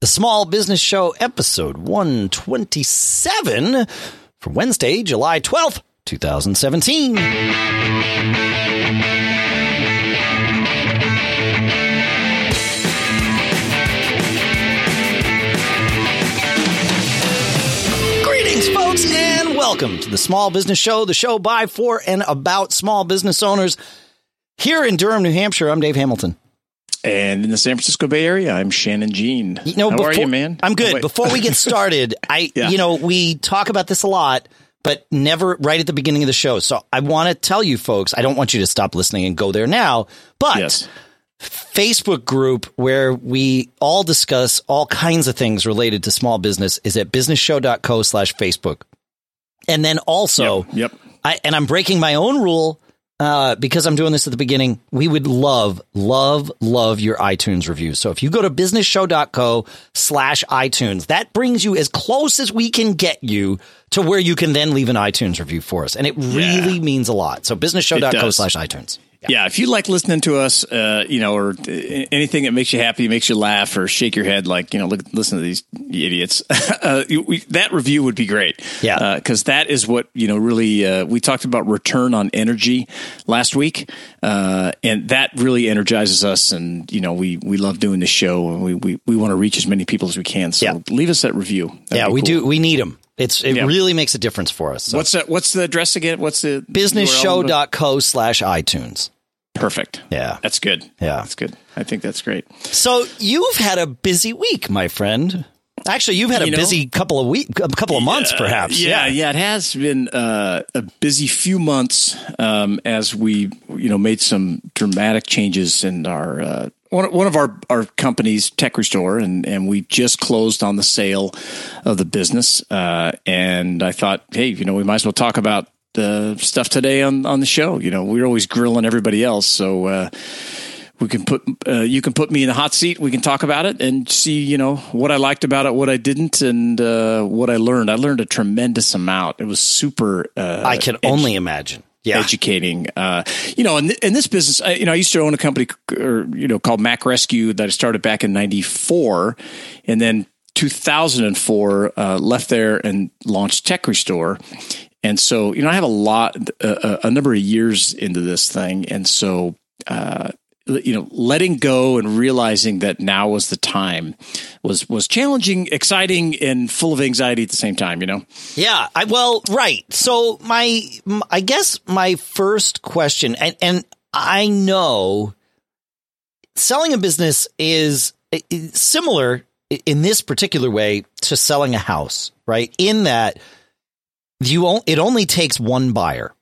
the Small Business Show, episode 127 for Wednesday, July 12th, 2017. Greetings, folks, and welcome to the Small Business Show, the show by, for, and about small business owners. Here in Durham, New Hampshire, I'm Dave Hamilton. And in the San Francisco Bay Area, I'm Shannon Jean. You know, How before, are you, man? I'm good. Oh, before we get started, I, Yeah. you know, we talk about this a lot, but never right at the beginning of the show. So I want to tell you folks, I don't want you to stop listening and go there now, but yes. Facebook group where we all discuss all kinds of things related to small business is at businessshow.co slash Facebook. And then also, Yep. yep. I, and I'm breaking my own rule uh, because I'm doing this at the beginning. We would love, love, love your iTunes reviews. So if you go to businessshow.co slash iTunes, that brings you as close as we can get you to where you can then leave an iTunes review for us. And it really means a lot. So businessshow.co slash iTunes. Yeah. if you like listening to us, uh, you know, or uh, anything that makes you happy, makes you laugh, or shake your head, like you know, look, listen to these idiots. uh, we, that review would be great. Yeah. because that is what you know. Really, uh, we talked about return on energy last week, uh, and that really energizes us. And you know, we we love doing the show, and we we, we want to reach as many people as we can. So Yeah. leave us that review. That'd yeah, we cool. do. We need them. It's it Yeah. really makes a difference for us. So What's the what's the address again? What's the businessshow.co slash iTunes. Perfect. Yeah. That's good. Yeah. That's good. I think that's great. So you've had a busy week, my friend. Actually, you've had a know- busy couple of week, a couple of months, perhaps. Yeah, yeah, it has been uh, a busy few months um, as we, you know, made some dramatic changes in our uh, one, one of our our companies, Tech Restore, and and we just closed on the sale of the business. Uh, and I thought, hey, you know, we might as well talk about the stuff today on on the show. You know, we're always grilling everybody else, so. Uh, we can put uh, you can put me in the hot seat. We can talk about it and see you know what I liked about it, what I didn't, and uh, what I learned. I learned a tremendous amount. It was super. Uh, I can only imagine. Yeah. educating. Uh, you know, in, in this business, I, you know, I used to own a company, or, you know, called MacResQ that I started back in '94, and then 2004 uh, left there and launched Tech Restore. And so, you know, I have a lot, uh, a number of years into this thing, and so. Uh, you know, letting go and realizing that now was the time was was challenging, exciting, and full of anxiety at the same time. You know, Yeah. I, well, right. So my, I guess my first question, and, and I know selling a business is similar in this particular way to selling a house, right? In that you it only takes one buyer.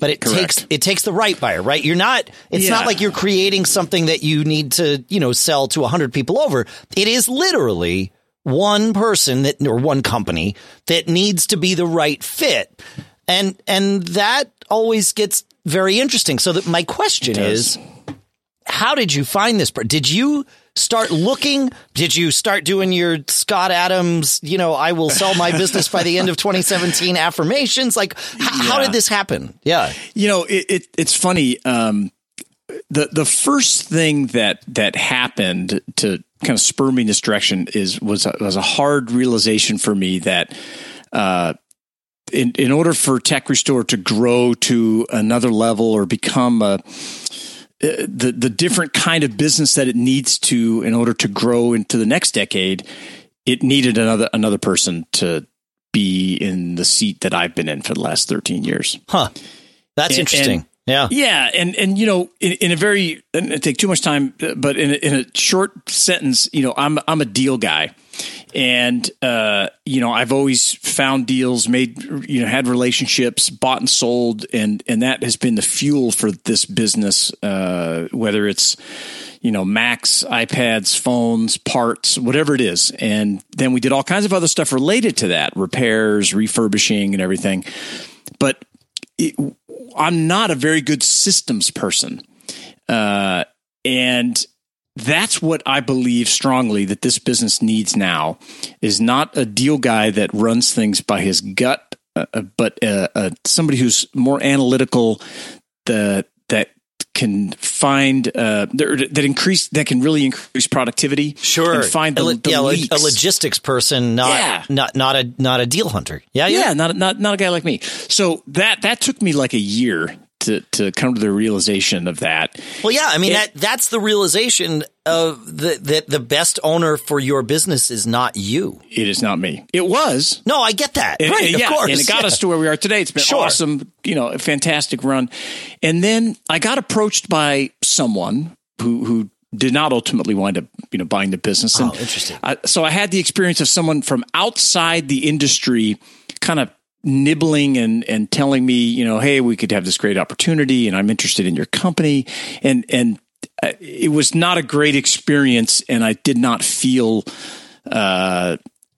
But it Correct. takes it takes the right buyer, right? You're not it's not like you're creating something that you need to, you know, sell to 100 people over. It is literally one person that or one company that needs to be the right fit. And and that always gets very interesting. So that my question is how did you find this? Did you start looking? Did you start doing your Scott Adams, you know, I will sell my business by the end of 2017 affirmations? Like, h- how did this happen? Yeah. You know, it, it it's funny. Um, the the first thing that that happened to kind of spur me in this direction is was a, was a hard realization for me that. Uh, in, in order for Tech Restore to grow to another level or become a, Uh, the the different kind of business that it needs to in order to grow into the next decade, it needed another another person to be in the seat that I've been in for the last 13 years. Huh. That's And- interesting. and- yeah. Yeah, and and you know, in, in a very and take too much time, but in a, in a short sentence, you know, I'm I'm a deal guy, and uh, you know, I've always found deals, made you know, had relationships, bought and sold, and and that has been the fuel for this business. Uh, whether it's you know Macs, iPads, phones, parts, whatever it is, and then we did all kinds of other stuff related to that, repairs, refurbishing, and everything. But it, I'm not a very good systems person. Uh, and that's what I believe strongly that this business needs now is not a deal guy that runs things by his gut, uh, uh, but uh, uh, somebody who's more analytical, that that can find uh, that increase that can really increase productivity. Sure, and find the, a, the yeah, leaks. a logistics person, not Yeah. not not a not a deal hunter. Yeah, yeah. yeah, not not not a guy like me. So that that took me like a year to to come to the realization of that. Well, yeah. I mean, It- that that's the realization of the that the best owner for your business is not you. It is not me. It was. No, I get that. And- right, and of yeah, course. and it got yeah. us to where we are today. It's been Sure. awesome, you know, a fantastic run. And then I got approached by someone who who did not ultimately wind up, you know, buying the business. Oh, and Oh, interesting. I, so I had the experience of someone from outside the industry, kind of nibbling and and telling me, you know, hey, we could have this great opportunity, and I'm interested in your company, and and uh, it was not a great experience, and I did not feel, uh,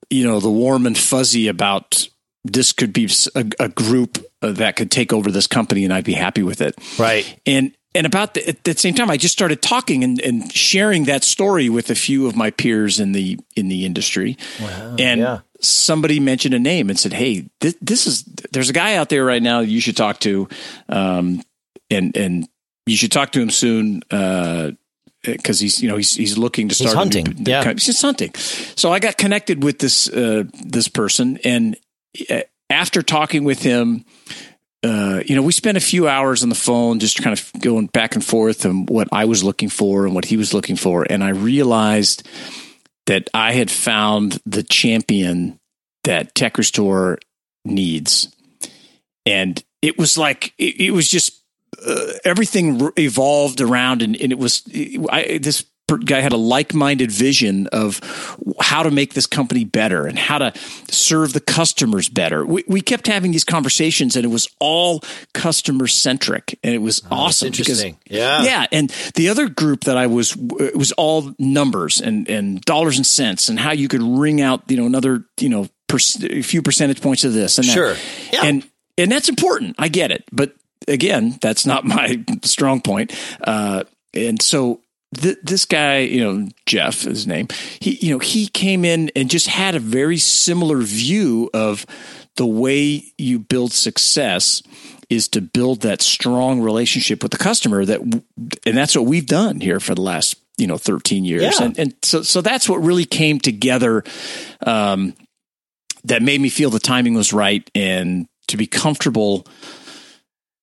you know, the warm and fuzzy about this could be a, a group uh, that could take over this company, and I'd be happy with it, Right. and and about the, at the same time, I just started talking and, and sharing that story with a few of my peers in the in the industry. and yeah. Somebody mentioned a name and said, "Hey, this, this is there's a guy out there right now you should talk to, um, and and you should talk to him soon." Uh, because he's you know he's he's looking to start new- hunting, yeah. he's just hunting. So I got connected with this uh, this person, and uh, after talking with him, uh, you know, we spent a few hours on the phone just kind of going back and forth and what I was looking for and what he was looking for. And I realized that I had found the champion that Tech Restore needs. And it was like, it, it was just uh, everything evolved around and, and it was, I, this guy had a like-minded vision of how to make this company better and how to serve the customers better. We, we kept having these conversations and it was all customer centric and it was awesome because interesting. Yeah. yeah. And the other group that I was, it was all numbers and, and dollars and cents and how you could wring out, you know, another, you know, per, a few percentage points of this and that. Sure. Yeah. And, and that's important. I get it. But again, that's not my strong point. Uh, and so th- this guy, you know, Jeff, his name, he, you know, he came in and just had a very similar view of the way you build success is to build that strong relationship with the customer that, and that's what we've done here for the last, you know, 13 years. Yeah. And, and so, so that's what really came together. Um, that made me feel the timing was right and to be comfortable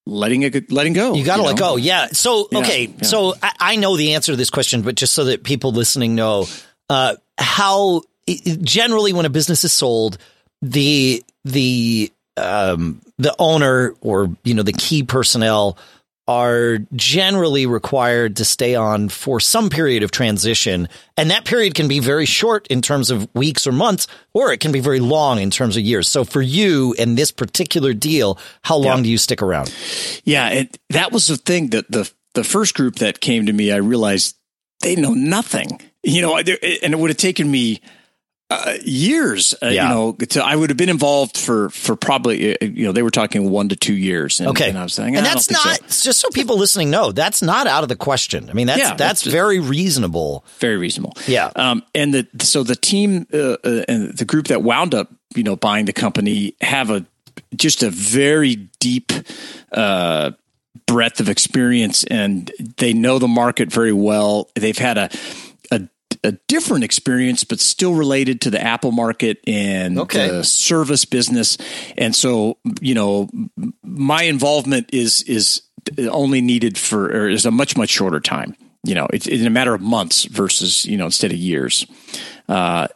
letting it letting go. You got to let know? go. Yeah. So, Yeah, okay. yeah. So I, I know the answer to this question, but just so that people listening know, uh, how generally when a business is sold, the, the, um, the owner or, you know, the key personnel are generally required to stay on for some period of transition. And that period can be very short in terms of weeks or months, or it can be very long in terms of years. So for you and this particular deal, how long Yeah. do you stick around? Yeah, it, that was the thing that the the first group that came to me, I realized they know nothing. You know, and it would have taken me uh, years. Uh, Yeah. You know, to, I would have been involved for for probably uh, you know they were talking one to two years. And, Okay, and I was saying, and "I don't that's so." not just so people listening know that's not out of the question. I mean, that's Yeah, that's very reasonable. very reasonable. Yeah. Um, and the so the team uh, uh, and the group that wound up, you know, buying the company have a just a very deep uh, breadth of experience, and they know the market very well. They've had a a, different experience, but still related to the Apple market and Okay. the service business. And so, you know, my involvement is is only needed for or is a much much shorter time. You know, it's in a matter of months versus you know instead of years. Uh,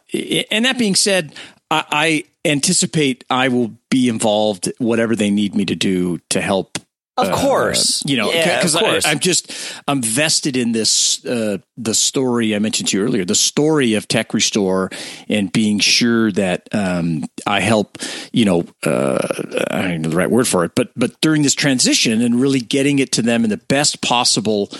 and that being said, I, I anticipate I will be involved whatever they need me to do to help Of course, you know, because of course. I'm just I'm vested in this uh, the story I mentioned to you earlier, the story of Tech Restore, and being sure that um, I help, you know, uh, I don't know the right word for it, but but during this transition and really getting it to them in the best possible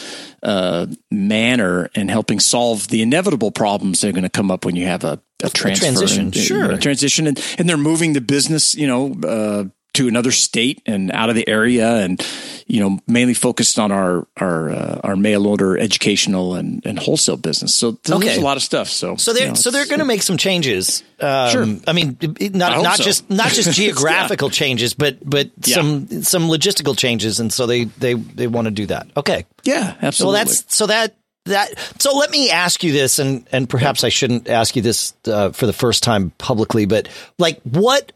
uh, manner and helping solve the inevitable problems that are going to come up when you have a, a transfer transition, and, sure. know, transition and, and they're moving the business, you know, uh, to another state and out of the area, and you know mainly focused on our our uh, our mail order educational and, and wholesale business. So there's Okay. a lot of stuff. So So they're you know, so they're going to make some changes. Um, Sure. I mean, it- I not not so. just not just geographical changes, but but Yeah. some some logistical changes, and so they they they want to do that. Okay. yeah, Well, absolutely. that's so that that so let me ask you this, and and perhaps I shouldn't ask you this uh, for the first time publicly, but like what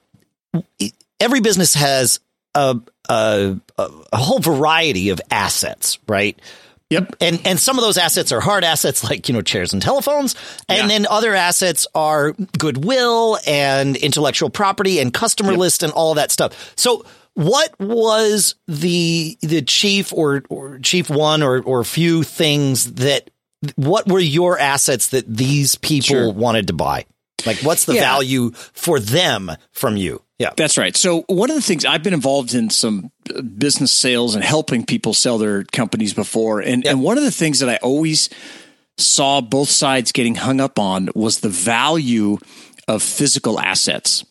every business has a a, a whole variety of assets, right? Yep. And and some of those assets are hard assets like, you know, chairs and telephones. And Yeah. then other assets are goodwill and intellectual property and customer list and all that stuff. So what was the the chief or, or chief one or or few things that what were your assets that these people Sure. wanted to buy? Like what's the Yeah. value for them from you? Yeah. That's right. So one of the things I've been involved in some business sales and helping people sell their companies before, and and one of the things that I always saw both sides getting hung up on was the value of physical assets.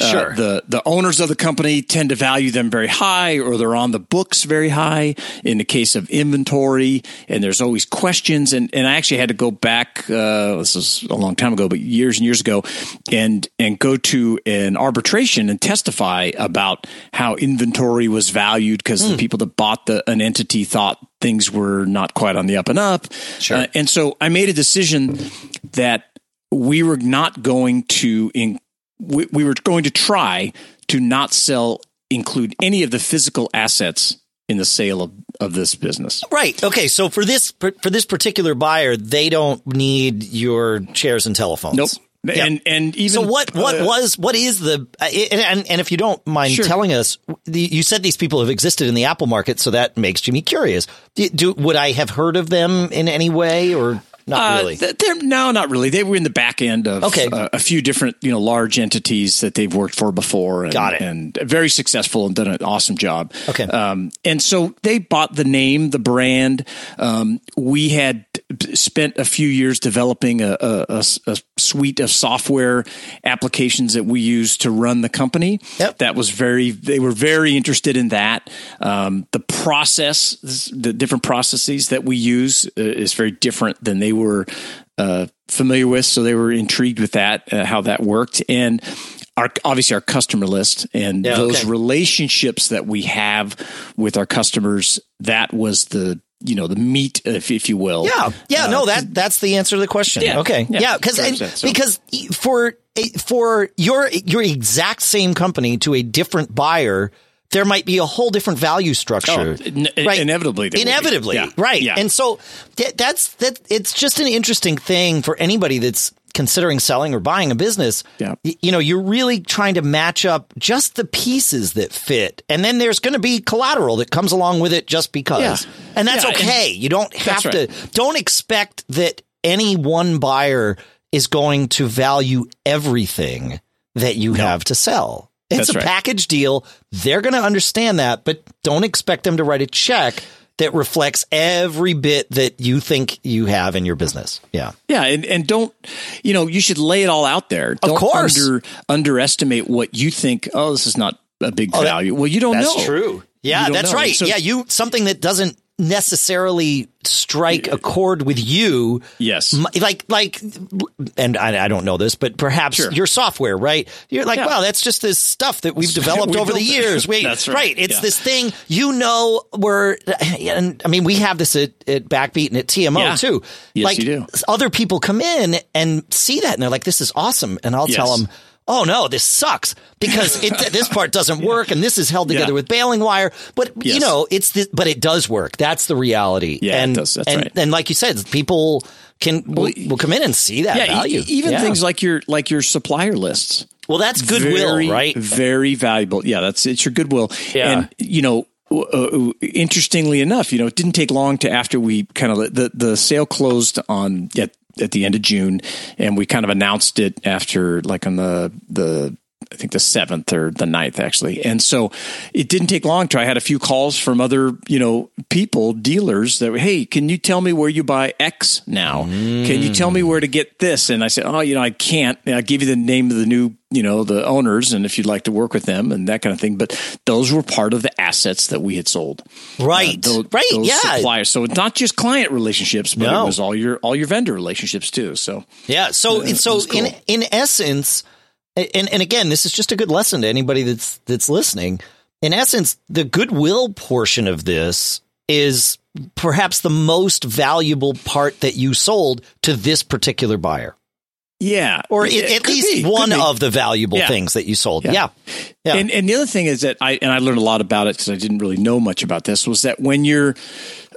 Uh, Sure. the the owners of the company tend to value them very high, or they're on the books very high. In the case of inventory, and there's always questions. And and I actually had to go back. Uh, this is a long time ago, but years and years ago, and and go to an arbitration and testify about how inventory was valued because the people that bought the an entity thought things were not quite on the up and up. Sure. Uh, and so I made a decision that we were not going to in, we, we were going to try to not sell include any of the physical assets in the sale of, of this business. Right. Okay. So for this for this particular buyer, they don't need your chairs and telephones. Nope. Yeah. And and even So what what uh, was what is the uh, and, and if you don't mind Sure. telling us, the, you said these people have existed in the Apple market, so that makes Jimmy curious. Do, do would I have heard of them in any way or not Uh, really? th- they're, no, not really. They were in the back end of Okay. uh, a few different, you know, large entities that they've worked for before. And, Got it. And very successful and done an awesome job. Okay. Um, and so they bought the name, the brand. Um, we had spent a few years developing a suite of software applications that we use to run the company. Yep. That was very, they were very interested in that. Um, the process, the different processes that we use uh, is very different than they were uh, familiar with. So they were intrigued with that, uh, how that worked. And our, obviously our customer list and Yeah, those okay. relationships that we have with our customers, that was the, you know, the meat, if, if you will. Yeah, yeah, no, that that's the answer to the question. Uh, Yeah, okay, yeah, yeah, because 100%, so- because for for your your exact same company to a different buyer, there might be a whole different value structure. Oh, in- inevitably there inevitably, Yeah, right? yeah. And so that, that's that. It's just an interesting thing for anybody that's considering selling or buying a business. Yeah. Y- you know, you're really trying to match up just the pieces that fit, and then there's going to be collateral that comes along with it just because, Yeah. and that's Yeah, and- okay. you don't have right. to. Don't expect that any one buyer is going to value everything that you have to sell. It's That's a right. package deal. They're going to understand that, but don't expect them to write a check that reflects every bit that you think you have in your business. Yeah. Yeah, and, and don't you know you should lay it all out there. Don't course. under, underestimate what you think. Oh, this is not a big oh, that- value. well, you don't That's know. That's true. Yeah, that's know. right. So- yeah, you something that doesn't necessarily strike a chord with you. Yes. Like, like, and I, I don't know this, but perhaps Sure. your software, right? You're like, Yeah. wow, that's just this stuff that we've developed We over the years. We, That's right. It's Yeah. this thing, you know, we're, and I mean, we have this at, at Backbeat and at TMO Yeah. too. Yes, like, you do. other people come in and see that and they're like, this is awesome. And I'll tell them, oh no, this sucks because it, this part doesn't work and this is held together Yeah. with baling wire. But you know, it's the, but it does work. That's the reality. Yeah, it and, does. That's and, right. and like you said, people can will, will come in and see that Yeah, e- value. even Yeah. things like your like your supplier lists. well, that's goodwill, very, right? Very valuable. Yeah, that's it's your goodwill. Yeah. And you know, uh, uh, interestingly enough, you know, it didn't take long to after we kind of the the sale closed on at at the end of June, and we kind of announced it after like on the the I think the seventh or the ninth actually. And so it didn't take long to I had a few calls from other, you know, people, dealers that were, hey, can you tell me where you buy X now? Mm. Can you tell me where to get this? And I said, oh, you know, I can't. I'll give you the name of the new, you know, the owners and if you'd like to work with them and that kind of thing. But those were part of the assets that we had sold. Right. Uh, those, right. Those yeah. Suppliers. So it's not just client relationships, but no. it was all your all your vendor relationships too. So yeah. So uh, so cool. in in essence, and and again, this is just a good lesson to anybody that's that's listening. In essence, the goodwill portion of this is perhaps the most valuable part that you sold to this particular buyer. Yeah, or it, at least be, one of the valuable yeah. things that you sold. Yeah. yeah. yeah, And and the other thing is that I and I learned a lot about it because I didn't really know much about this was that when you're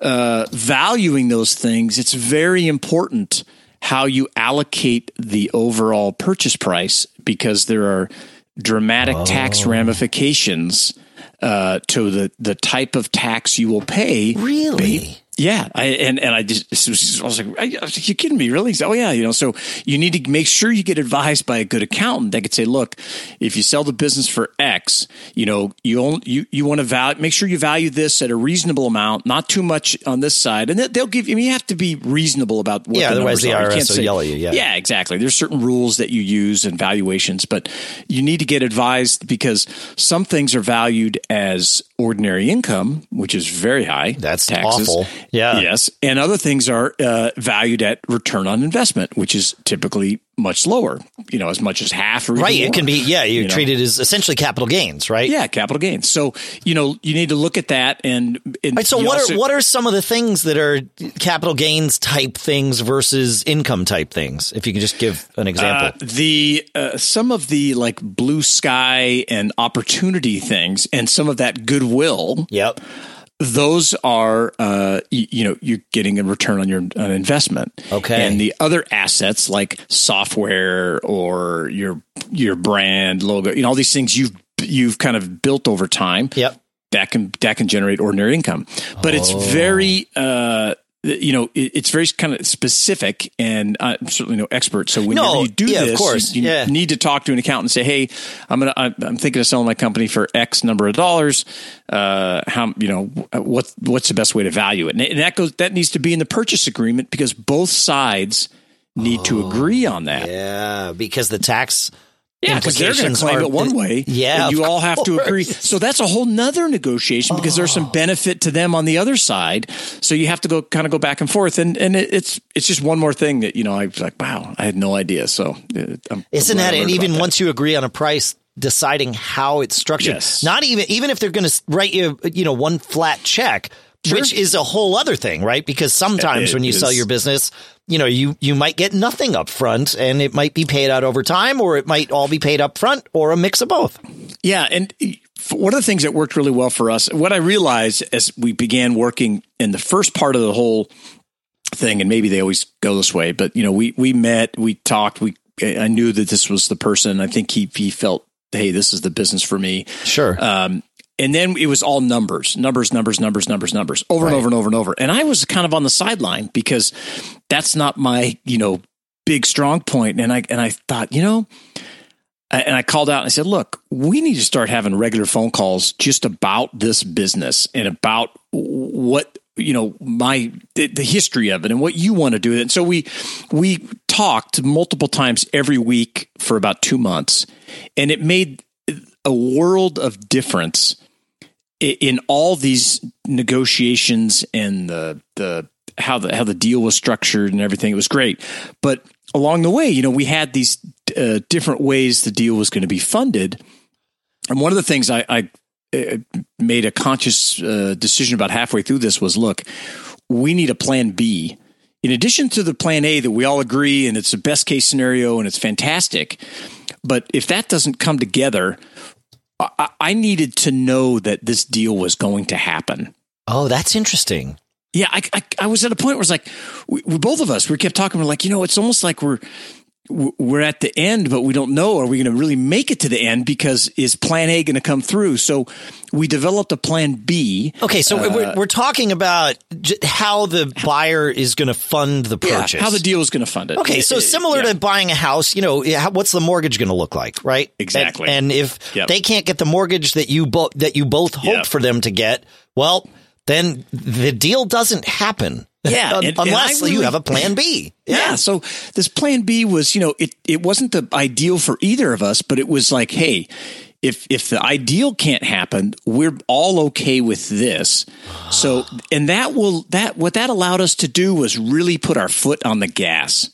uh, valuing those things, it's very important how you allocate the overall purchase price because there are dramatic oh. tax ramifications uh, to the the type of tax you will pay. Really? Yeah, I, and and I just I was like, I, was like, you kidding me? Really? oh yeah, you know. So you need to make sure you get advised by a good accountant that could say, look, if you sell the business for X, you know, you only, you you want to value, make sure you value this at a reasonable amount, not too much on this side, and they'll give you. I mean, you have to be reasonable about what yeah. The otherwise, the IRS will say, yell at you. Yeah, yeah, exactly. There's certain rules that you use and valuations, but you need to get advised because some things are valued as ordinary income, which is very high. That's taxes. awful yeah. Yes. And other things are uh, valued at return on investment, which is typically much lower, you know, as much as half or right. More, it can be, yeah, you, you treat know? it as essentially capital gains, right? Yeah, capital gains. So, you know, you need to look at that and, and right, so what also, are what are some of the things that are capital gains type things versus income type things? If you can just give an example. Uh, the uh, some of the like blue sky and opportunity things and some of that goodwill. Yep those are uh, you, you, know you're getting a return on your on investment. Okay, and the other assets like software or your your brand logo, you know all these things you've you've kind of built over time. Yep. That can that can generate ordinary income, but oh. it's very uh, you know, it, it's very kind of specific, and I'm certainly no expert. So whenever no, you do yeah, this, of course, you, you yeah. need to talk to an accountant and say, "Hey, I'm gonna, I'm thinking of selling my company for X number of dollars. Uh, how, you know, what, what's the best way to value it?" And that goes, that needs to be in the purchase agreement because both sides need oh, to agree on that. Yeah, because the tax yeah, because they're going to claim it one way. Yeah, you all have to agree. So that's a whole nother negotiation because oh. there's some oh. benefit to them on the other side. So you have to go kind of go back and forth, and and it's it's just one more thing that you know I was like, wow, I had no idea. So uh, I'm, isn't I'm that and even that. once you agree on a price, deciding how it's structured, yes. not even even if they're going to write you you know one flat check. Sure. Which is a whole other thing, right? Because sometimes it when you sell your business, you know, you, you might get nothing up front and it might be paid out over time or it might all be paid up front or a mix of both. Yeah. And one of the things that worked really well for us, what I realized as we began working in the first part of the whole thing, and maybe they always go this way, but you know, we, we met, we talked, we, I knew that this was the person. I think he, he felt, Hey, this is the business for me. Sure. Um, and then it was all numbers, numbers, numbers, numbers, numbers, numbers, over right. and over and over and over. And I was kind of on the sideline because that's not my, you know, big strong point. And I and I thought, you know, and I called out and I said, look, we need to start having regular phone calls just about this business and about what you know my the, the history of it and what you want to do and so we we talked multiple times every week for about two months and it made a world of difference in all these negotiations and the the how the how the deal was structured and everything, it was great. But along the way, you know, we had these uh, different ways the deal was going to be funded. And one of the things I, I uh, made a conscious uh, decision about halfway through this was, look, we need a plan B. In addition to the plan A that we all agree and it's the best case scenario and it's fantastic, but if that doesn't come together, I, I needed to know that this deal was going to happen. Oh, that's interesting. Yeah, I, I, I was at a point where it's like we, we, both of us we kept talking. We're like, you know, it's almost like we're we're at the end, but we don't know. Are we going to really make it to the end? Because is Plan A going to come through? So we developed a Plan B. Okay, so uh, we're, we're talking about how the buyer is going to fund the purchase. Yeah, how the deal is going to fund it. Okay, so similar yeah. to buying a house, you know, what's the mortgage going to look like, right? Exactly. And, and if yep. they can't get the mortgage that you both that you both hoped yep. for them to get, well, then the deal doesn't happen. Yeah, and, unless and really, you have a plan B. Yeah. yeah. So this plan B was, you know, it it wasn't the ideal for either of us, but it was like, hey, if if the ideal can't happen, we're all okay with this. So, and that will that what that allowed us to do was really put our foot on the gas.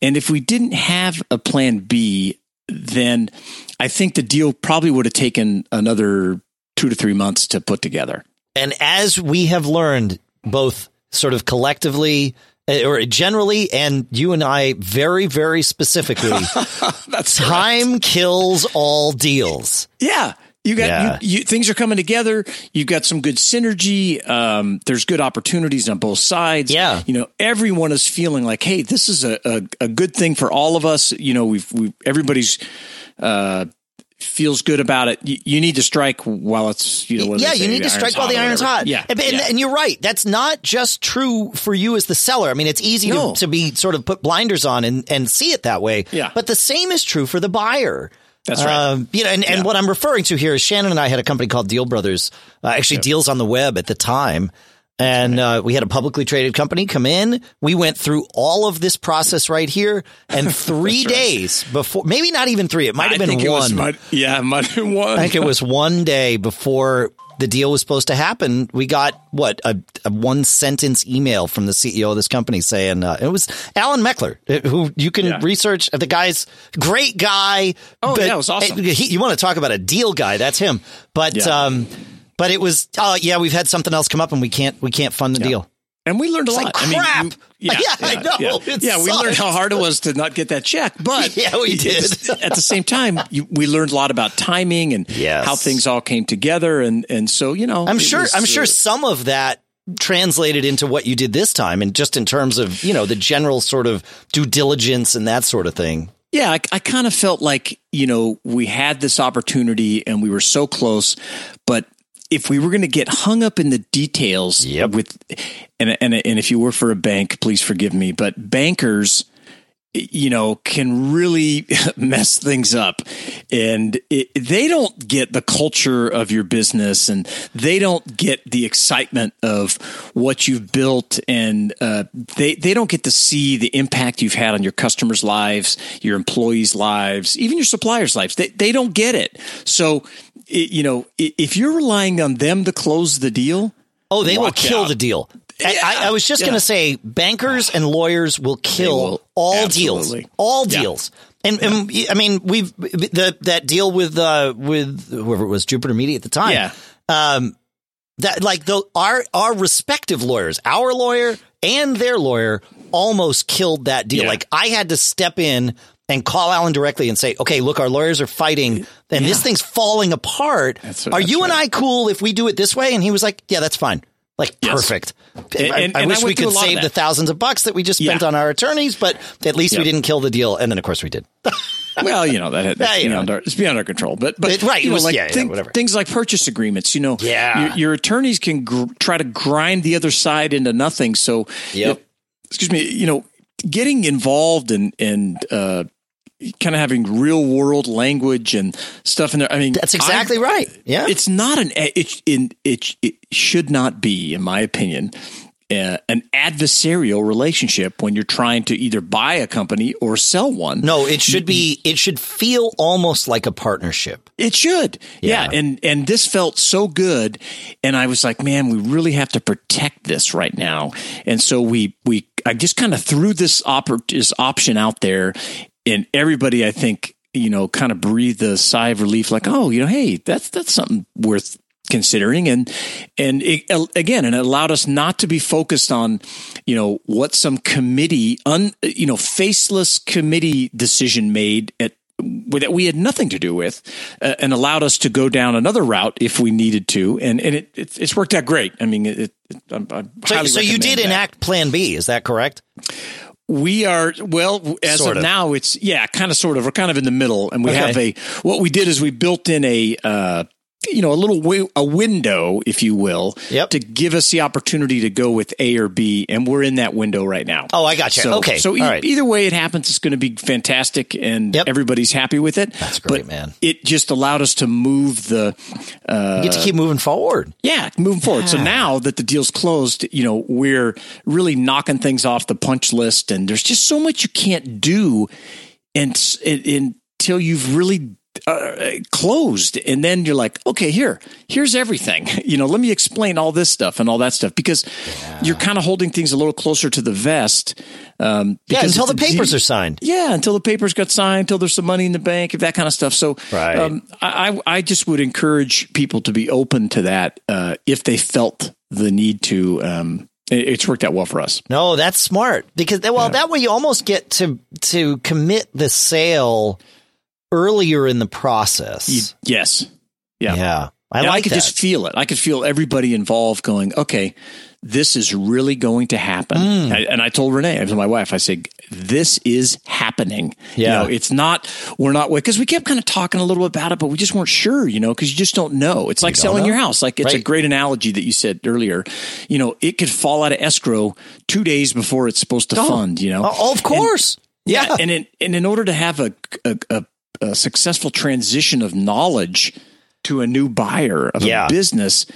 And if we didn't have a plan B, then I think the deal probably would have taken another two to three months to put together. And as we have learned, both sort of collectively uh, or generally, and you and I very, very specifically, that's time correct. kills all deals. Yeah. You got yeah. you, you, things are coming together. You've got some good synergy. Um, there's good opportunities on both sides. Yeah, you know, everyone is feeling like, hey, this is a, a, a good thing for all of us. You know, we've we everybody's uh, feels good about it. You, you, need to strike while it's you know. Yeah, you need to strike while the iron's hot. Yeah, and, yeah. and, you're right. That's not just true for you as the seller. I mean, it's easy no. to, to be sort of put blinders on and, and see it that way. Yeah, but the same is true for the buyer. That's right. Um, you know, and, and what I'm referring to here is Shannon and I had a company called Deal Brothers, uh, actually yep. deals on the web at the time. And uh, we had a publicly traded company come in. We went through all of this process right here, and three right. days before, maybe not even three. It might have been one. Might, yeah, might have been one. I think it was one day before the deal was supposed to happen. We got what a, a one sentence email from the CEO of this company saying uh, it was Alan Meckler, uh, who you can yeah. research. The guy's great guy. Oh, yeah, it was awesome. He, you want to talk about a deal guy? That's him. But yeah. um, but it was, oh yeah, we've had something else come up and we can't we can't fund the yeah. deal. And we learned a it's lot. Like crap. I mean, you, yeah, yeah, I know. Yeah, yeah we learned how hard it was to not get that check, but yeah, we did. at the same time, you, we learned a lot about timing and yes. how things all came together, and and so you know, I'm sure was, I'm sure uh, some of that translated into what you did this time, and just in terms of you know the general sort of due diligence and that sort of thing. Yeah, I, I kind of felt like you know we had this opportunity and we were so close, but if we were going to get hung up in the details yep. with and, and and if you were for a bank please forgive me but bankers you know can really mess things up. And it, they don't get the culture of your business and they don't get the excitement of what you've built and uh, they they don't get to see the impact you've had on your customers lives your employees lives even your suppliers lives. They, they don't get it. So it, you know, if you're relying on them to close the deal, oh, they will kill out. the deal. Yeah, I, I, was just yeah. going to say, bankers and lawyers will kill will, all absolutely. deals, all deals. Yeah. And, and, I mean, we've the that deal with uh, with whoever it was, Jupiter Media at the time. Yeah. Um, that like the our our respective lawyers, our lawyer and their lawyer, almost killed that deal. Like I had to step in and call Alan directly and say, okay, look, our lawyers are fighting and yeah. this thing's falling apart. That's, are you right. and I cool if we do it this way? And he was like, yeah, that's fine. Like yes. perfect. And, I, and, I wish I we could save the thousands of bucks that we just spent yeah. on our attorneys, but at least yep. we didn't kill the deal. And then of course we did. well, you know that that's yeah, beyond know. our it's beyond our control. But but it, right, you know, was, like yeah, think, things like purchase agreements. You know, yeah, your, your attorneys can gr- try to grind the other side into nothing. So, yep. excuse me, you know, getting involved and and uh, kind of having real world language and stuff in there. I mean, that's exactly I, right. Yeah, it's not an it, it it it should not be, in my opinion, uh, an adversarial relationship when you're trying to either buy a company or sell one. No, it should be. It should feel almost like a partnership. It should. Yeah. yeah. And and this felt so good, and I was like, man, we really have to protect this right now. And so we we I just kind of threw this, op- this option out there, and everybody, I think, you know, kind of breathed a sigh of relief, like, oh, you know, hey, that's that's something worth considering. And and it, again and it allowed us not to be focused on you know what some committee un you know faceless committee decision made at that we had nothing to do with uh, and allowed us to go down another route if we needed to. And and it, it it's worked out great. I mean it, it I'm, I'm so, so you did that. enact plan b is that correct We are well as Sort of, of. now. It's yeah, kind of, sort of. We're kind of in the middle, and we Okay. have a. What we did is we built in a, uh, you know, a little wi- a window, if you will, Yep. to give us the opportunity to go with A or B, and we're in that window right now. Oh, I gotcha. So, Okay. so e- All right. either way it happens, it's going to be fantastic, and Yep. everybody's happy with it. That's great, but man. It just allowed us to move the You get to keep moving forward. Uh, yeah, moving forward. So now that the deal's closed, you know, we're really knocking things off the punch list, and there's just so much you can't do, and, s- and- until you've really uh, closed, and then you're like, okay, here, here's everything. You know, let me explain all this stuff and all that stuff because you're kind of holding things a little closer to the vest. Um, Yeah, until the papers are signed. yeah, until the papers got signed, until there's some money in the bank, if that kind of stuff. So, Right. um, I, I just would encourage people to be open to that uh, if they felt the need to. Um, it- it's worked out well for us. No, that's smart because well, that way you almost get to to commit the sale earlier in the process. Yes. Yeah. yeah, I And like I could that. just feel it. I could feel everybody involved going, okay, this is really going to happen. Mm. I- and I told Renee, I told my wife, I said, this is happening. Yeah. You know, it's not, we're not, because we kept kind of talking a little bit about it, but we just weren't sure, you know, because you just don't know. It's like selling know. your house. Like it's a great analogy that you said earlier. You know, it could fall out of escrow two days before it's supposed to fund, you know? oh, of course. Yeah, yeah. and in and in order to have a, a a a successful transition of knowledge to a new buyer of Yeah. a business,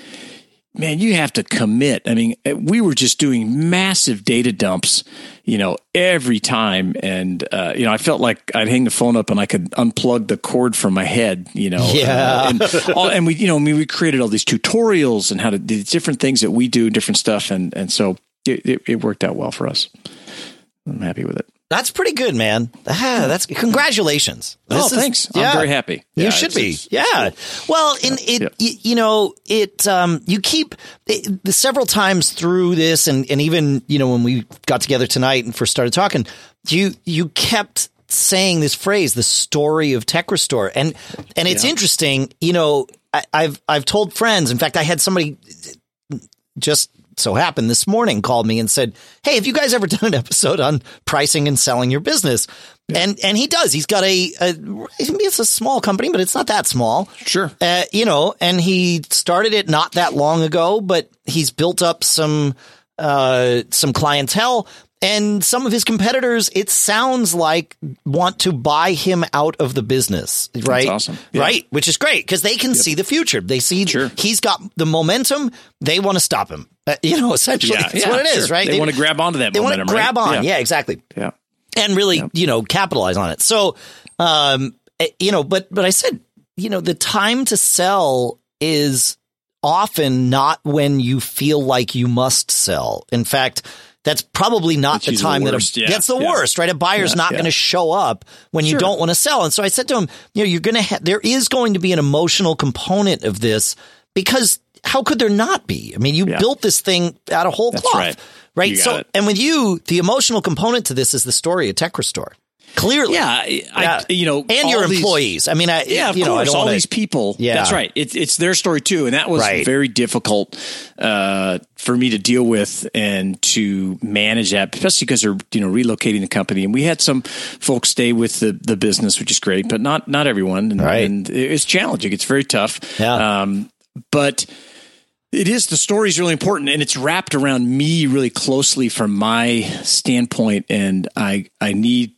man, you have to commit. I mean, eh, we were just doing massive data dumps, you know, every time, and uh, you know, I felt like I'd hang the phone up and I could unplug the cord from my head, you know. Yeah. Uh, and, all, and we, you know, I mean, we created all these tutorials and how to do different things that we do, different stuff, and and so it, it, it worked out well for us. I'm happy with it. That's pretty good, man. Ah, that's congratulations. Oh, This is- thanks. yeah. I'm very happy. You Yeah, should it's- be. it's- Yeah. Well, in it, yeah. y- you know, it, um, you keep it, the several times through this and, and even, you know, when we got together tonight and first started talking, you, you kept saying this phrase, the story of Tech Restore. And, and it's interesting, you know, I, I've, I've told friends, in fact, I had somebody just so happened this morning called me and said, "Hey, have you guys ever done an episode on pricing and selling your business?" And and he does. He's got a, a it's a small company, but it's not that small. Sure. Uh, you know, and he started it not that long ago, but he's built up some uh some clientele and some of his competitors it sounds like want to buy him out of the business, right? awesome. Yeah. Right, which is great because they can see the future. They see Sure. he's got the momentum. They want to stop him. Uh, you know, essentially, Yeah, that's yeah, what it is, sure. right? They, want to grab onto that They want to momentum, right? grab on. Yeah. exactly. Yeah. And really, you know, capitalize on it. So, um, eh, you know, but but I said, you know, the time to sell is often not when you feel like you must sell. In fact. That's probably not That's the time the that a, Yeah, that's the yeah. worst, right? A buyer's Yeah, not yeah. going to show up when you don't want to sell. And so I said to him, you know, you're going to ha- there is going to be an emotional component of this because how could there not be? I mean, you Yeah. built this thing out of whole That's cloth, right. right? So, it. and with you, the emotional component to this is the story of Tech Restore. Clearly. Yeah. I, Yeah. I, you know, and your these- employees. I mean, I, Yeah, of you know, I course. all wanna- these people. Yeah. That's right. It's it's their story too, and that was Right. very difficult uh, for me to deal with and to manage that, especially because they're you know relocating the company, and we had some folks stay with the, the business, which is great, but not not everyone, and, Right. and it's challenging. It's very tough. Yeah. Um, but it is the story is really important, and it's wrapped around me really closely from my standpoint, and I I need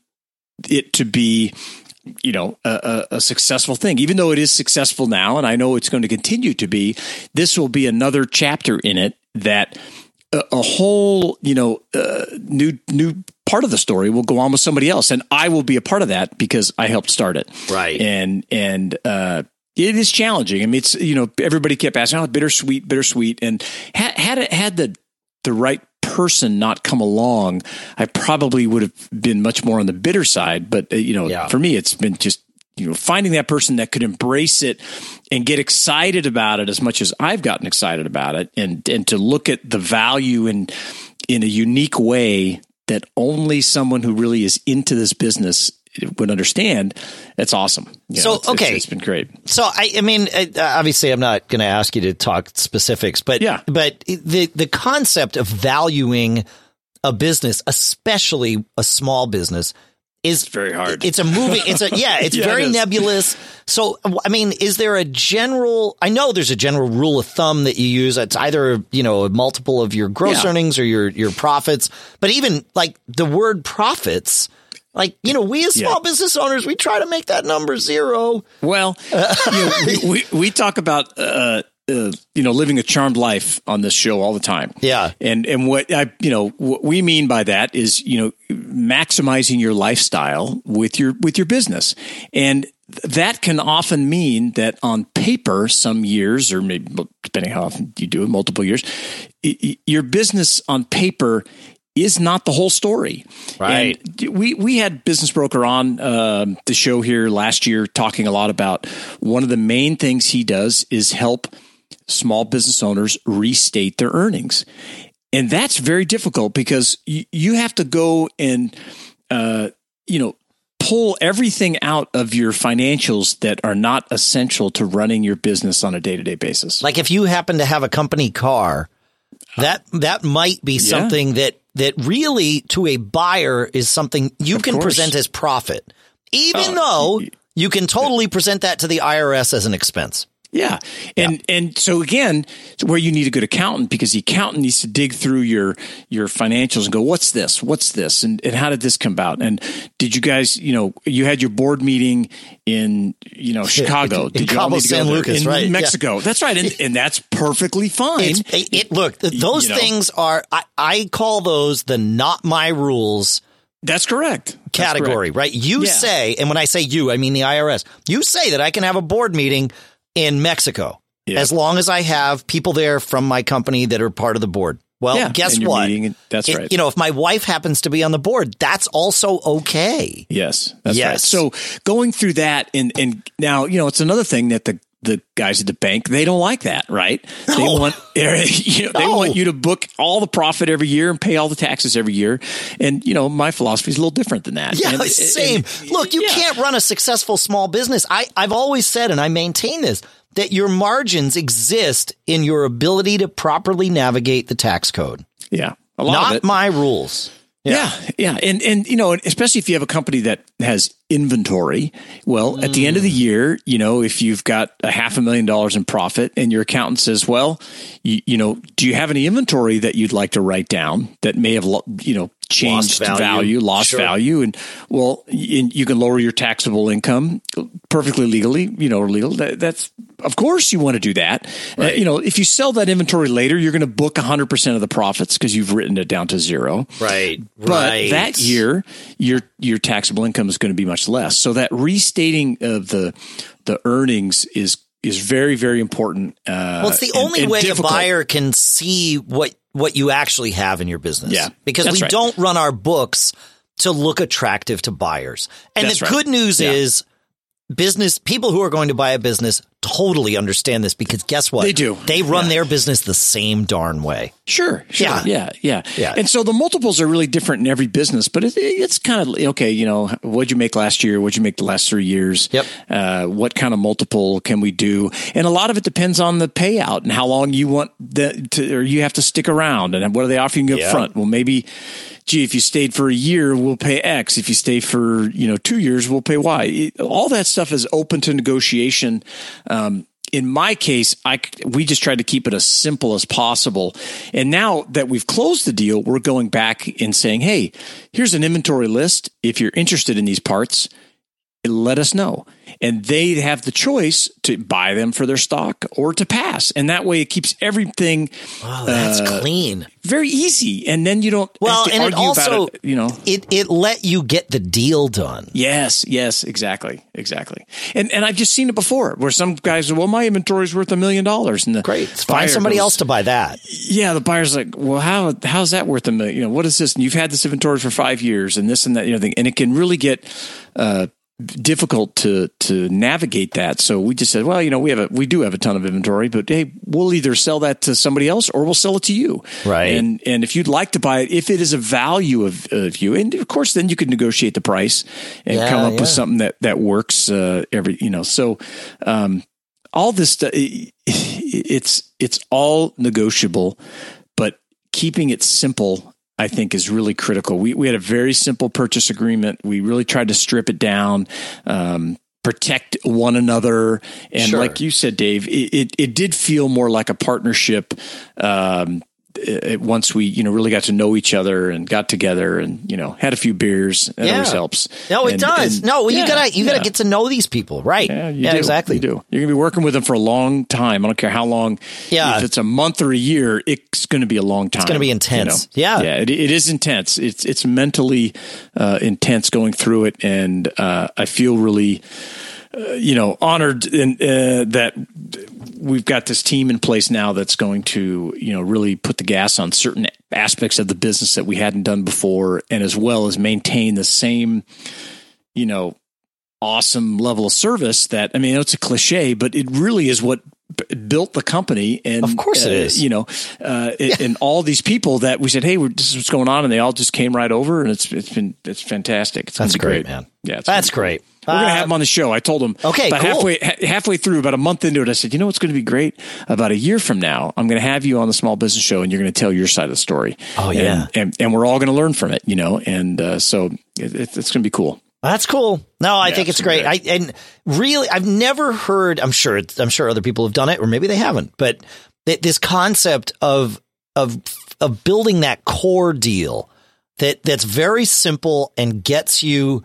it to be you know a, a, successful thing even though it is successful now and i know it's going to continue to be this will be another chapter in it that a, a whole you know uh, new new part of the story will go on with somebody else and i will be a part of that because i helped start it Right. and and uh it is challenging. I mean, it's you know everybody kept asking, "Oh, bittersweet, bittersweet," and had had it had the the right person not come along, I probably would have been much more on the bitter side. But uh, you know, Yeah. for me, it's been just you know finding that person that could embrace it and get excited about it as much as I've gotten excited about it, and and to look at the value in in a unique way that only someone who really is into this business would understand. That's awesome. You So, it's- it's- okay. it's been great. So I, I mean, obviously, I'm not going to ask you to talk specifics, but Yeah. but the the concept of valuing a business, especially a small business, is very hard. It's a moving. It's a yeah. It's Yeah, very it nebulous. So I mean, is there a general? I know there's a general rule of thumb that you use. It's either you know a multiple of your gross Yeah. earnings or your your profits. But even like the word profits, like you know, we as small Yeah. business owners, we try to make that number zero. Well, you know, we, we we talk about uh, uh, you know living a charmed life on this show all the time. Yeah. and and what I you know what we mean by that is you know maximizing your lifestyle with your with your business, and that can often mean that on paper, some years or maybe depending how often you do it, multiple years, your business on paper is not the whole story. Right. And we we had business broker on um, the show here last year talking a lot about one of the main things he does is help small business owners restate their earnings and that's very difficult because you, you have to go and uh, you know pull everything out of your financials that are not essential to running your business on a day-to-day basis Like if you happen to have a company car, that that might be something that that really to a buyer is something you Of can course. present as profit, even Oh, though you can totally present that to the IRS as an expense. Yeah. And and so again, it's where you need a good accountant because the accountant needs to dig through your your financials and go, what's this? What's this? And and how did this come about? And did you guys, you know, you had your board meeting in, you know, Chicago. in did you Cabo need San? Lucas, in right, yeah. Mexico. That's right. And and that's perfectly fine. It's, it, it- look, th- those know. things are I, I call those the not my rules that's correct. That's category, correct. right? You Yeah. say, and when I say you, I mean the IRS. You say that I can have a board meeting in Mexico Yeah. as long as I have people there from my company that are part of the board. Well, Yeah, guess what? meeting- that's It- right. You know, if my wife happens to be on the board, that's also okay. Yes, that's Yes. right. So going through that, and and now you know it's another thing that the the guys at the bank they don't like that, right? They want you know, they want you to book all the profit every year and pay all the taxes every year. And you know my philosophy is a little different than that. Yeah, And- same. and- Look, you yeah. can't run a successful small business. I, I've always said, and I maintain this, that your margins exist in your ability to properly navigate the tax code, Yeah, a lot of not my rules. Yeah. yeah, and and you know, especially if you have a company that has inventory. Well, at the end of the mm. year, you know, if you've got a half a million dollars in profit, and your accountant says, "Well, you, you know, do you have any inventory that you'd like to write down that may have, you know, changed value. value, lost Sure. value?" And well, you can lower your taxable income perfectly legally, you know, legal. That, that's of course you want to do that. Uh, you know, if you sell that inventory later, you're going to book 100% of the profits because you've written it down to zero. Right. But that year, your your taxable income is going to be much less. So that restating of the the earnings is is very very important. Uh, Well, it's the and- only and way difficult. a buyer can see what what you actually have in your business. Yeah, because that's we right. don't run our books to look attractive to buyers. And That's the right. good news Yeah. is business people who are going to buy a business totally understand this because guess what? They do. They run Yeah. their business the same darn way. Sure, sure, Yeah. yeah. yeah, Yeah. And so the multiples are really different in every business, but it, it's kind of okay. You know, what'd you make last year? What'd you make the last three years? Yep. Uh, what kind of multiple can we do? And a lot of it depends on the payout and how long you want the to, or you have to stick around, and what are they offering you up Yeah. front? Well, maybe. Gee, if you stayed for a year, we'll pay X. If you stay for you know two years, we'll pay Y. All that stuff is open to negotiation. Um, in my case, I we just tried to keep it as simple as possible. And now that we've closed the deal, we're going back and saying, "Hey, here's an inventory list. If you're interested in these parts, let us know." And they have the choice to buy them for their stock or to pass. And that way, it keeps everything Oh, that's Uh, clean. very easy. And then you don't Well, and it also about it. You know, it it let you get the deal done. Yes, yes, exactly, exactly. And and I've just seen it before where some guys say, "Well, my inventory is worth a million dollars," and the Great. Find somebody goes, else to buy that. Yeah, the buyer's like, "Well, how how's that worth a million? You know, what is this? And you've had this inventory for five years, and this and that, you know, thing, and it can really get uh, difficult to to navigate that. So we just said, well, you know, we have a we do have a ton of inventory, but hey, we'll either sell that to somebody else or we'll sell it to you. Right. And and if you'd like to buy it, if it is a value of, of you, and of course, then you can negotiate the price and Yeah, come up yeah. with something that that works. Uh, every you know, so um, all this stuff, it- it's it's all negotiable, but keeping it simple I think is really critical. We we had a very simple purchase agreement. We really tried to strip it down. Um, protect one another and Sure. like you said dave it, it, it did feel more like a partnership um, it, once we you know really got to know each other and got together and you know had a few beers that Yeah. always helps No, it And- does. and- no, you yeah, gotta you gotta get to know these people, right? Yeah, you do. exactly. You do. You're going to be working with them for a long time. I don't care how long. Yeah. If it's a month or a year, it's going to be a long time. It's gonna be intense. Yeah. Yeah. It, it is intense. It's it's mentally uh, intense going through it, and uh, I feel really. Uh, you know, honored in, uh, that we've got this team in place now that's going to, you know, really put the gas on certain aspects of the business that we hadn't done before, and as well as maintain the same, you know, awesome level of service that I mean it's a cliche, but it really is what b- built the company. And Of course it uh, is. You know, uh, it- and all these people that we said, hey, this is what's going on, and they all just came right over, and it's it's been it's fantastic. It's That's great, great, man. Yeah, it's That's gonna great. We're gonna Uh, have them on the show. I told him. Okay, about cool. halfway ha- halfway through, about a month into it, I said, you know what's going to be great? About a year from now, I'm going to have you on the Small Business Show, and you're going to tell your side of the story. Oh, yeah. and and, we're all going to learn from it, you know. And uh, so it, it, it's going to be cool. That's cool. No, I Yeah, think it's it's great. I and really, I've never heard. I'm sure. I'm sure other people have done it, or maybe they haven't. But th- this concept of of of building that core deal that that's very simple and gets you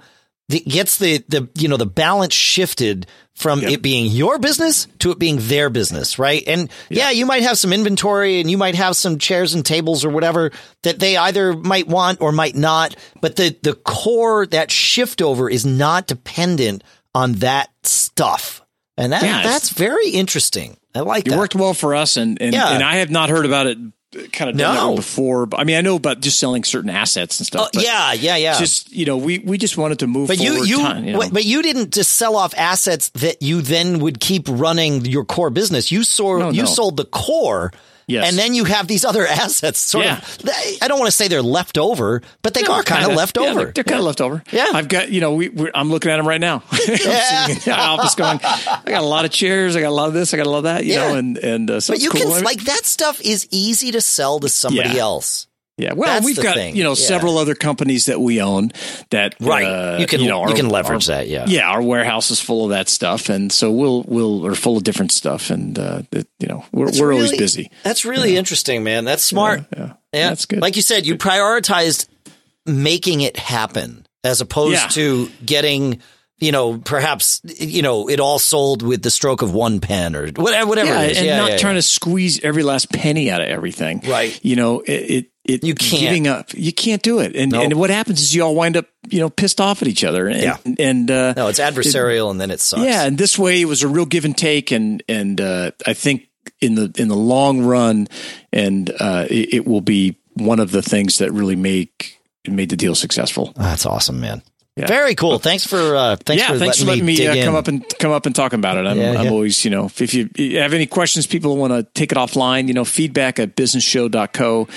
the, gets the the you know the balance shifted from Yep. it being your business to it being their business, right? And yeah, you might have some inventory and you might have some chairs and tables or whatever that they either might want or might not, but the the core that shift over is not dependent on that stuff. And that Yeah, that's very interesting. I like It that. worked well for us, and and, Yeah. and I have not heard about it kind of done that No. way before. But I mean, I know about just selling certain assets and stuff. Oh, but yeah, yeah, yeah. Just you know, we we just wanted to move. But you, you, time, know. but you didn't just sell off assets that you then would keep running your core business. You sold, No, you no. sold the core, Yes. and then you have these other assets. Sort Yeah. of, they- I don't want to say they're left over, but they are kind of left over. they're, they're kind of left over. Yeah. I've got you know we we're, I'm looking at them right now. I'm Yeah. sitting in the office going, I got a lot of chairs, I got a lot of this, I got a lot of that, you Yeah. know, and and uh, so but you cool. I can mean, like that stuff is easy to sell to somebody Yeah. else. Yeah. Well, that's we've got thing. you know Yeah. several other companies that we own that Right. uh, You can- know you can leverage our- that, yeah. yeah. Our warehouse is full of that stuff, and so we'll we'll are full of different stuff, and uh, it, you know we're That's we're always busy. That's really interesting, man. That's smart. Yeah, Yeah, that's good. Like you said, you prioritized making it happen as opposed Yeah. to getting, you know, perhaps you know it all sold with the stroke of one pen or whatever. Whatever yeah, it is. and yeah, not yeah, trying to squeeze every last penny out of everything. Right. You know, it it, it You can't. giving up. You can't do it. And No. and what happens is you all wind up, you know, pissed off at each other. And, Yeah. And uh, No, it's adversarial, and then it sucks. yeah, and this way it was a real give and take, and and uh, I think in the in the long run, and uh, it, it will be one of the things that really make made the deal successful. that's awesome, man. Yeah. Very cool. Thanks for uh, thanks yeah, for thanks letting for letting me, dig uh, come up and come up and talk about it. I'm, Yeah, I'm yeah. always, you know, if you have any questions, people want to take it offline, you know, feedback at businessshow.co.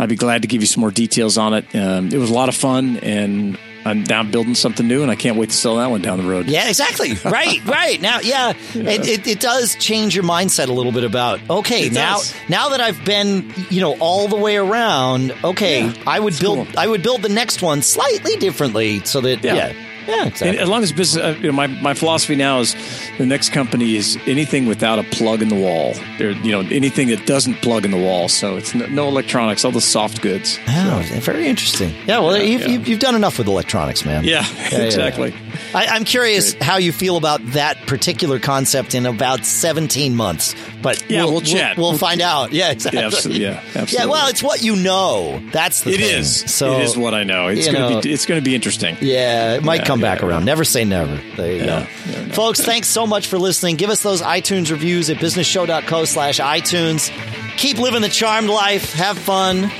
I'd be glad to give you some more details on it. Um, it was a lot of fun, and I'm now building something new, and I can't wait to sell that one down the road. Yeah, exactly. Right, right. Now, yeah, It, it, it does change your mindset a little bit about, okay, It now does. now that I've been, you know, all the way around, okay, Yeah, I would build cool. I would build the next one slightly differently so that yeah. Yeah. Yeah, And exactly. as long as business, uh, you know, my, my philosophy now is the next company is anything without a plug in the wall. There, you know, anything that doesn't plug in the wall. So it's no, no electronics, all the soft goods. Oh, very interesting. Yeah, well, you've, yeah. You've, you've done enough with electronics, man. Yeah, yeah, exactly. I, I'm curious how you feel about that particular concept in about 17 months. But Yeah, we'll chat. We'll, We'll- find out. Yeah, exactly. Yeah, absolutely. Yeah, absolutely. Yeah, well, it's what you know. That's the It thing. is. So it is what I know. It's gonna know- be. It's gonna be interesting. Yeah, it might Yeah, come back around. Never say never. There you Yeah, go. Folks, thanks so much for listening. Give us those iTunes reviews at businessshow.co slash iTunes. Keep living the charmed life. Have fun.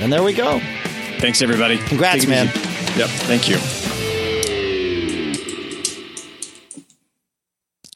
And there we go. Thanks, everybody. Congrats, man. easy. Yep. Thank you.